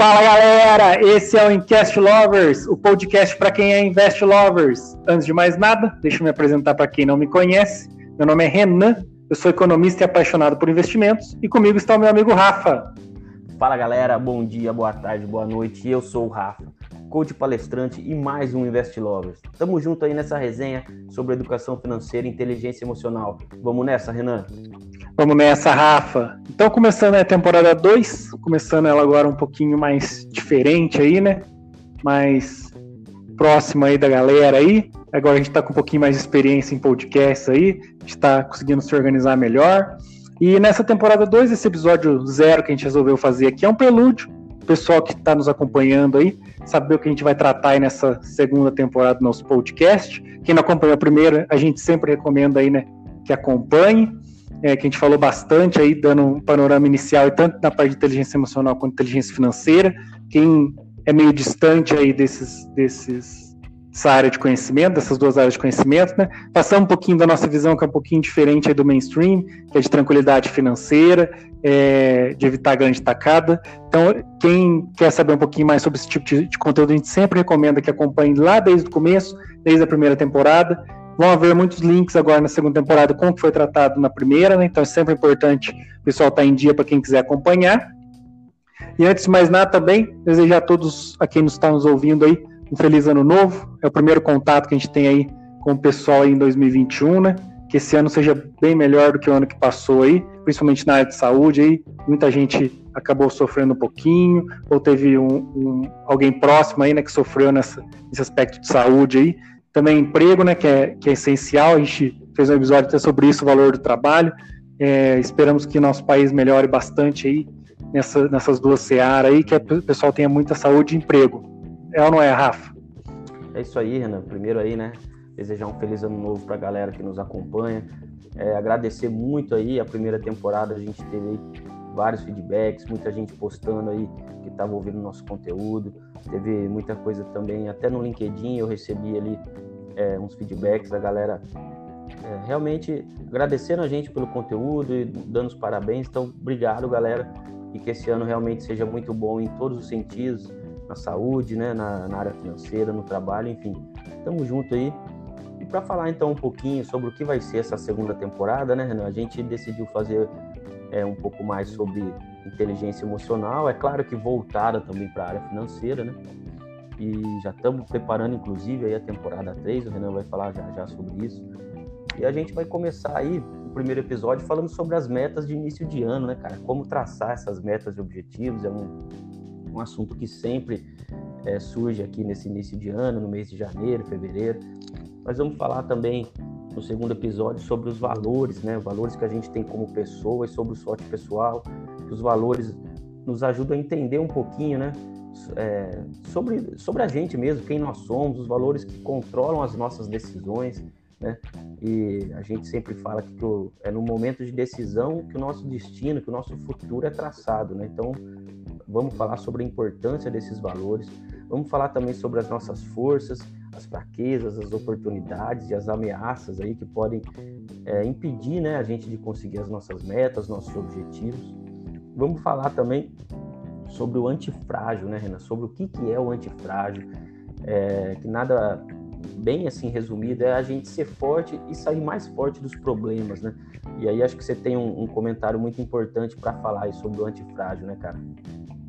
Fala galera, esse é o Invest Lovers, o podcast para quem é Invest Lovers. Antes de mais nada, deixa eu me apresentar para quem não me conhece. Meu nome é Renan, eu sou economista e apaixonado por investimentos e comigo está o meu amigo Rafa. Fala galera, bom dia, boa tarde, boa noite. Eu sou o Rafa, coach palestrante e mais um Invest Lovers. Tamo junto aí nessa resenha sobre educação financeira e inteligência emocional. Vamos nessa, Renan? Vamos nessa, Rafa. Então, começando a temporada 2, começando ela agora um pouquinho mais diferente aí, né? Mais próxima aí da galera aí. Agora a gente tá com um pouquinho mais de experiência em podcast aí, a gente tá conseguindo se organizar melhor. E nessa temporada 2, esse episódio zero que a gente resolveu fazer aqui é um prelúdio. O pessoal que está nos acompanhando aí, saber o que a gente vai tratar aí nessa segunda temporada do nosso podcast. Quem não acompanhou a primeira, a gente sempre recomenda aí, né, que acompanhe é, que a gente falou bastante aí, dando um panorama inicial, tanto na parte de inteligência emocional quanto inteligência financeira. Quem é meio distante aí desses, desses, dessa área de conhecimento, dessas duas áreas de conhecimento, né? Passar um pouquinho da nossa visão, que é um pouquinho diferente aí do mainstream, que é de tranquilidade financeira, é, de evitar grande tacada. Então, quem quer saber um pouquinho mais sobre esse tipo de, de conteúdo, a gente sempre recomenda que acompanhe lá desde o começo, desde a primeira temporada. Vão haver muitos links agora na segunda temporada com o que foi tratado na primeira, né? Então é sempre importante o pessoal estar tá em dia para quem quiser acompanhar. E antes de mais nada também, desejar a todos a quem está nos ouvindo aí um feliz ano novo. É o primeiro contato que a gente tem aí com o pessoal aí em 2021, né? Que esse ano seja bem melhor do que o ano que passou aí, principalmente na área de saúde aí. Muita gente acabou sofrendo um pouquinho, ou teve um, um alguém próximo aí, né, que sofreu nessa, nesse aspecto de saúde aí. Também emprego, né, que é, que é essencial. A gente fez um episódio até sobre isso, o valor do trabalho. É, esperamos que nosso país melhore bastante aí nessa, nessas duas searas aí, que o pessoal tenha muita saúde e emprego. É ou não é, Rafa? É isso aí, Renan. Primeiro aí, né, desejar um feliz ano novo para a galera que nos acompanha. É, agradecer muito aí a primeira temporada, a gente teve vários feedbacks, muita gente postando aí que estava ouvindo nosso conteúdo. Teve muita coisa também, até no LinkedIn eu recebi ali é, uns feedbacks da galera é, realmente agradecendo a gente pelo conteúdo e dando os parabéns. Então, obrigado, galera, e que esse ano realmente seja muito bom em todos os sentidos, na saúde, né, na, na área financeira, no trabalho, enfim. Tamo junto aí. E para falar então um pouquinho sobre o que vai ser essa segunda temporada, né, Renan? A gente decidiu fazer é, um pouco mais sobre inteligência emocional, é claro que voltada também para a área financeira, né? E já estamos preparando, inclusive, aí a temporada 3, o Renan vai falar já já sobre isso. E a gente vai começar aí o primeiro episódio falando sobre as metas de início de ano, né, cara? Como traçar essas metas e objetivos, é um, um assunto que sempre é, surge aqui nesse início de ano, no mês de janeiro, fevereiro. Mas vamos falar também no segundo episódio sobre os valores, né? Valores que a gente tem como pessoa e sobre o sorte pessoal, os valores nos ajudam a entender um pouquinho, né? É, sobre, sobre a gente mesmo, quem nós somos, os valores que controlam as nossas decisões, né? E a gente sempre fala que é no momento de decisão que o nosso destino, que o nosso futuro é traçado, né? Então, vamos falar sobre a importância desses valores, vamos falar também sobre as nossas forças, as fraquezas, as oportunidades e as ameaças aí que podem é, impedir né, a gente de conseguir as nossas metas, nossos objetivos. Vamos falar também sobre o antifrágil, né, Renan? Sobre o que, que é o antifrágil, é, que nada bem assim resumido é a gente ser forte e sair mais forte dos problemas, né? E aí acho que você tem um, um comentário muito importante para falar sobre o antifrágil, né, cara?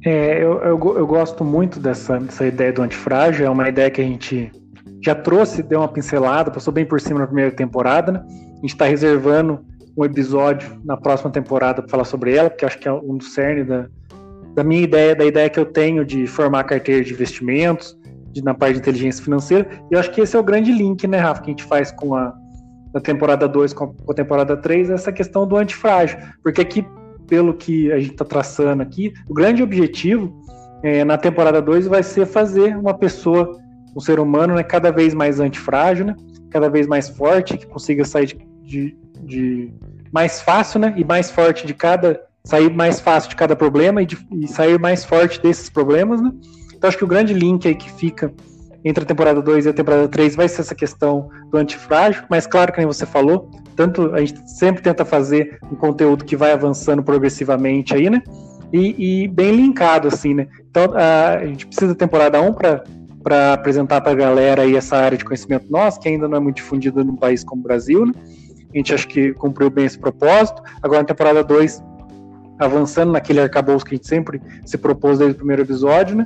É, eu, eu, eu, gosto muito dessa, dessa ideia do antifrágil, é uma ideia que a gente já trouxe, deu uma pincelada, passou bem por cima na primeira temporada, né? A gente está reservando um episódio na próxima temporada para falar sobre ela, porque acho que é um do cerne da, da minha ideia, da ideia que eu tenho de formar carteira de investimentos, de, na parte de inteligência financeira. E eu acho que esse é o grande link, né, Rafa, que a gente faz com a da temporada 2 com, a temporada 3, essa questão do antifrágil. Porque aqui, pelo que a gente está traçando aqui, o grande objetivo é, na temporada 2 vai ser fazer uma pessoa o ser humano né, cada vez mais antifrágil, né, cada vez mais forte, que consiga sair de, de, de, mais fácil né, e mais forte de cada. sair mais fácil de cada problema e, de, e sair mais forte desses problemas. Né? Então acho que o grande link aí que fica entre a temporada 2 e a temporada 3 vai ser essa questão do antifrágil, mas claro que nem você falou, tanto a gente sempre tenta fazer um conteúdo que vai avançando progressivamente aí, né? e, e bem linkado, assim, né? Então, a, a gente precisa da temporada 1 para apresentar para a galera aí essa área de conhecimento nosso, que ainda não é muito difundida num país como o Brasil, né? A gente acha que cumpriu bem esse propósito. Agora, na temporada 2, avançando naquele arcabouço que a gente sempre se propôs desde o primeiro episódio, né?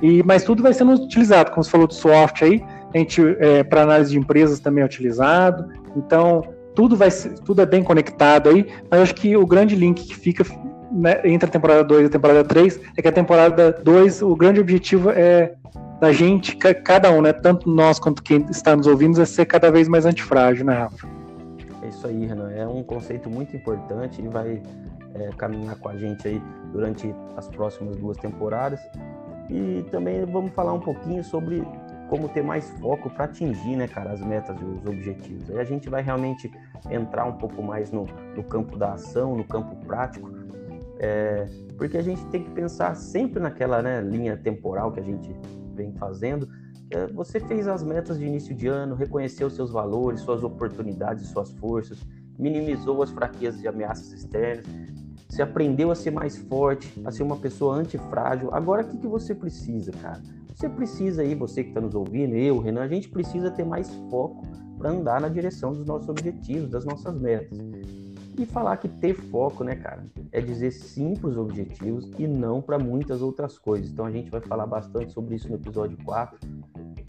E, mas tudo vai sendo utilizado, como você falou do software aí, a gente, é, para análise de empresas também é utilizado. Então, tudo vai tudo é bem conectado aí, mas acho que o grande link que fica né, entre a temporada 2 e a temporada 3 é que a temporada 2, o grande objetivo é da gente, cada um, né, tanto nós quanto quem está nos ouvindo, é ser cada vez mais antifrágil, né, Rafa? É isso aí, Renan. É um conceito muito importante e vai é, caminhar com a gente aí durante as próximas duas temporadas. E também vamos falar um pouquinho sobre como ter mais foco para atingir, né, cara, as metas e os objetivos. Aí a gente vai realmente entrar um pouco mais no, no campo da ação, no campo prático, é, porque a gente tem que pensar sempre naquela né, linha temporal que a gente vem fazendo. É, você fez as metas de início de ano, reconheceu seus valores, suas oportunidades, suas forças, minimizou as fraquezas e ameaças externas, você aprendeu a ser mais forte, a ser uma pessoa antifrágil. Agora, o que, que você precisa, cara? Você precisa aí, você que está nos ouvindo, eu, Renan, a gente precisa ter mais foco para andar na direção dos nossos objetivos, das nossas metas. E falar que ter foco, né, cara, é dizer sim para os objetivos e não para muitas outras coisas. Então a gente vai falar bastante sobre isso no episódio 4.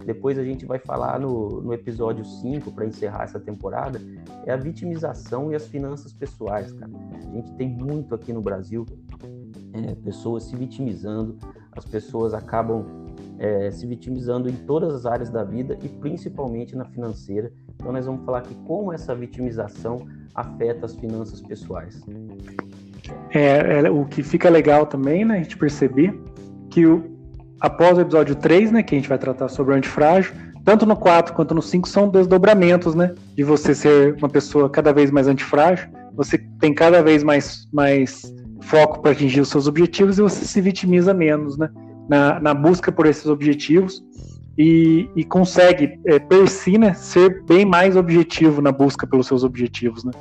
Depois a gente vai falar no, no episódio 5, para encerrar essa temporada, é a vitimização e as finanças pessoais, cara. A gente tem muito aqui no Brasil é, pessoas se vitimizando, as pessoas acabam é, se vitimizando em todas as áreas da vida e principalmente na financeira. Então nós vamos falar aqui como essa vitimização afeta as finanças pessoais. É, é o que fica legal também, né, a gente perceber que o, após o episódio 3, né, que a gente vai tratar sobre o antifrágil, tanto no 4 quanto no 5 são desdobramentos, né, de você ser uma pessoa cada vez mais antifrágil, você tem cada vez mais, mais foco para atingir os seus objetivos e você se vitimiza menos, né? na, na busca por esses objetivos e, e consegue, é, per si, né, ser bem mais objetivo na busca pelos seus objetivos. Né?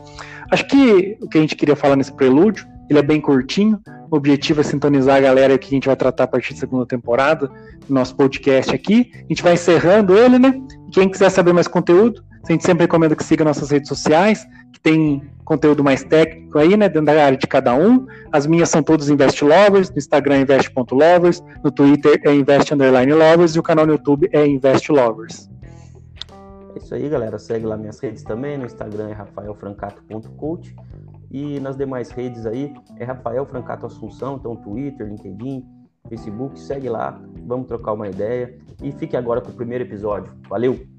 Acho que o que a gente queria falar nesse prelúdio, ele é bem curtinho, o objetivo é sintonizar a galera que a gente vai tratar a partir da segunda temporada nosso podcast aqui. A gente vai encerrando ele, né? Quem quiser saber mais conteúdo, a gente sempre recomenda que siga nossas redes sociais, que tem conteúdo mais técnico aí, né, dentro da área de cada um. As minhas são todas Invest Lovers, no Instagram é invest.lovers, no Twitter é invest underline lovers e o canal no YouTube é Invest Lovers. É isso aí, galera. Segue lá minhas redes também, no Instagram é rafaelfrancato.coach e nas demais redes aí é Rafael Francato Assunção, então Twitter, LinkedIn, Facebook, segue lá, vamos trocar uma ideia e fique agora com o primeiro episódio. Valeu!